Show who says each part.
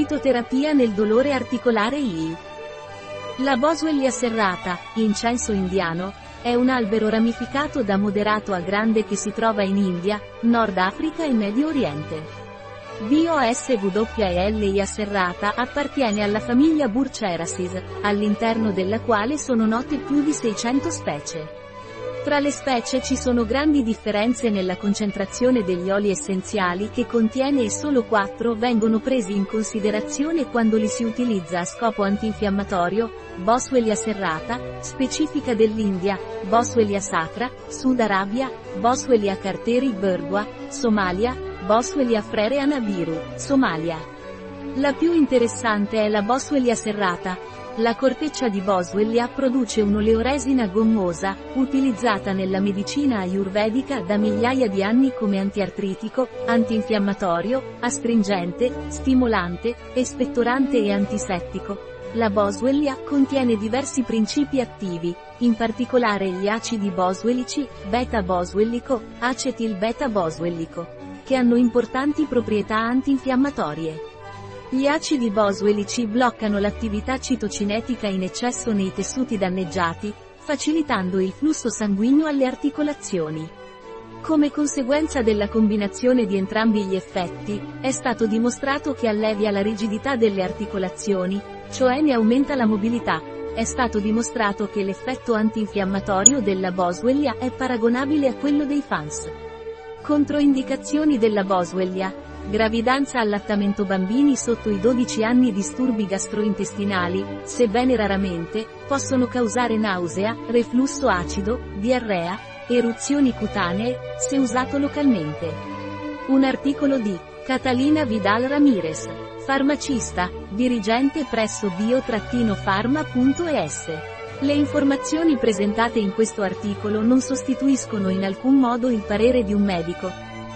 Speaker 1: Fitoterapia nel dolore articolare II. La Boswellia serrata, incenso indiano, è un albero ramificato da moderato a grande che si trova in India, Nord Africa e Medio Oriente. BOSWLIA serrata appartiene alla famiglia Burcheraceae, all'interno della quale sono note più di 600 specie. Tra le specie ci sono grandi differenze nella concentrazione degli oli essenziali che contiene e solo 4 vengono presi in considerazione quando li si utilizza a scopo antinfiammatorio, Boswellia serrata, specifica dell'India, Boswellia sacra, Sud Arabia, Boswellia carteri Burgua, Somalia, Boswellia frere anabiru, Somalia. La più interessante è la Boswellia serrata, la corteccia di Boswellia produce un'oleoresina gommosa, utilizzata nella medicina ayurvedica da migliaia di anni come antiartritico, antinfiammatorio, astringente, stimolante, espettorante e antisettico. La Boswellia contiene diversi principi attivi, in particolare gli acidi boswellici, beta-boswellico, acetil-beta-boswellico, che hanno importanti proprietà antinfiammatorie. Gli acidi boswellici bloccano l'attività citocinetica in eccesso nei tessuti danneggiati, facilitando il flusso sanguigno alle articolazioni. Come conseguenza della combinazione di entrambi gli effetti, è stato dimostrato che allevia la rigidità delle articolazioni, cioè ne aumenta la mobilità. È stato dimostrato che l'effetto antinfiammatorio della Boswellia è paragonabile a quello dei fans. Controindicazioni della Boswellia. Gravidanza allattamento bambini sotto i 12 anni disturbi gastrointestinali, sebbene raramente, possono causare nausea, reflusso acido, diarrea, eruzioni cutanee, se usato localmente. Un articolo di Catalina Vidal Ramirez, farmacista, dirigente presso bio-pharma.es. Le informazioni presentate in questo articolo non sostituiscono in alcun modo il parere di un medico,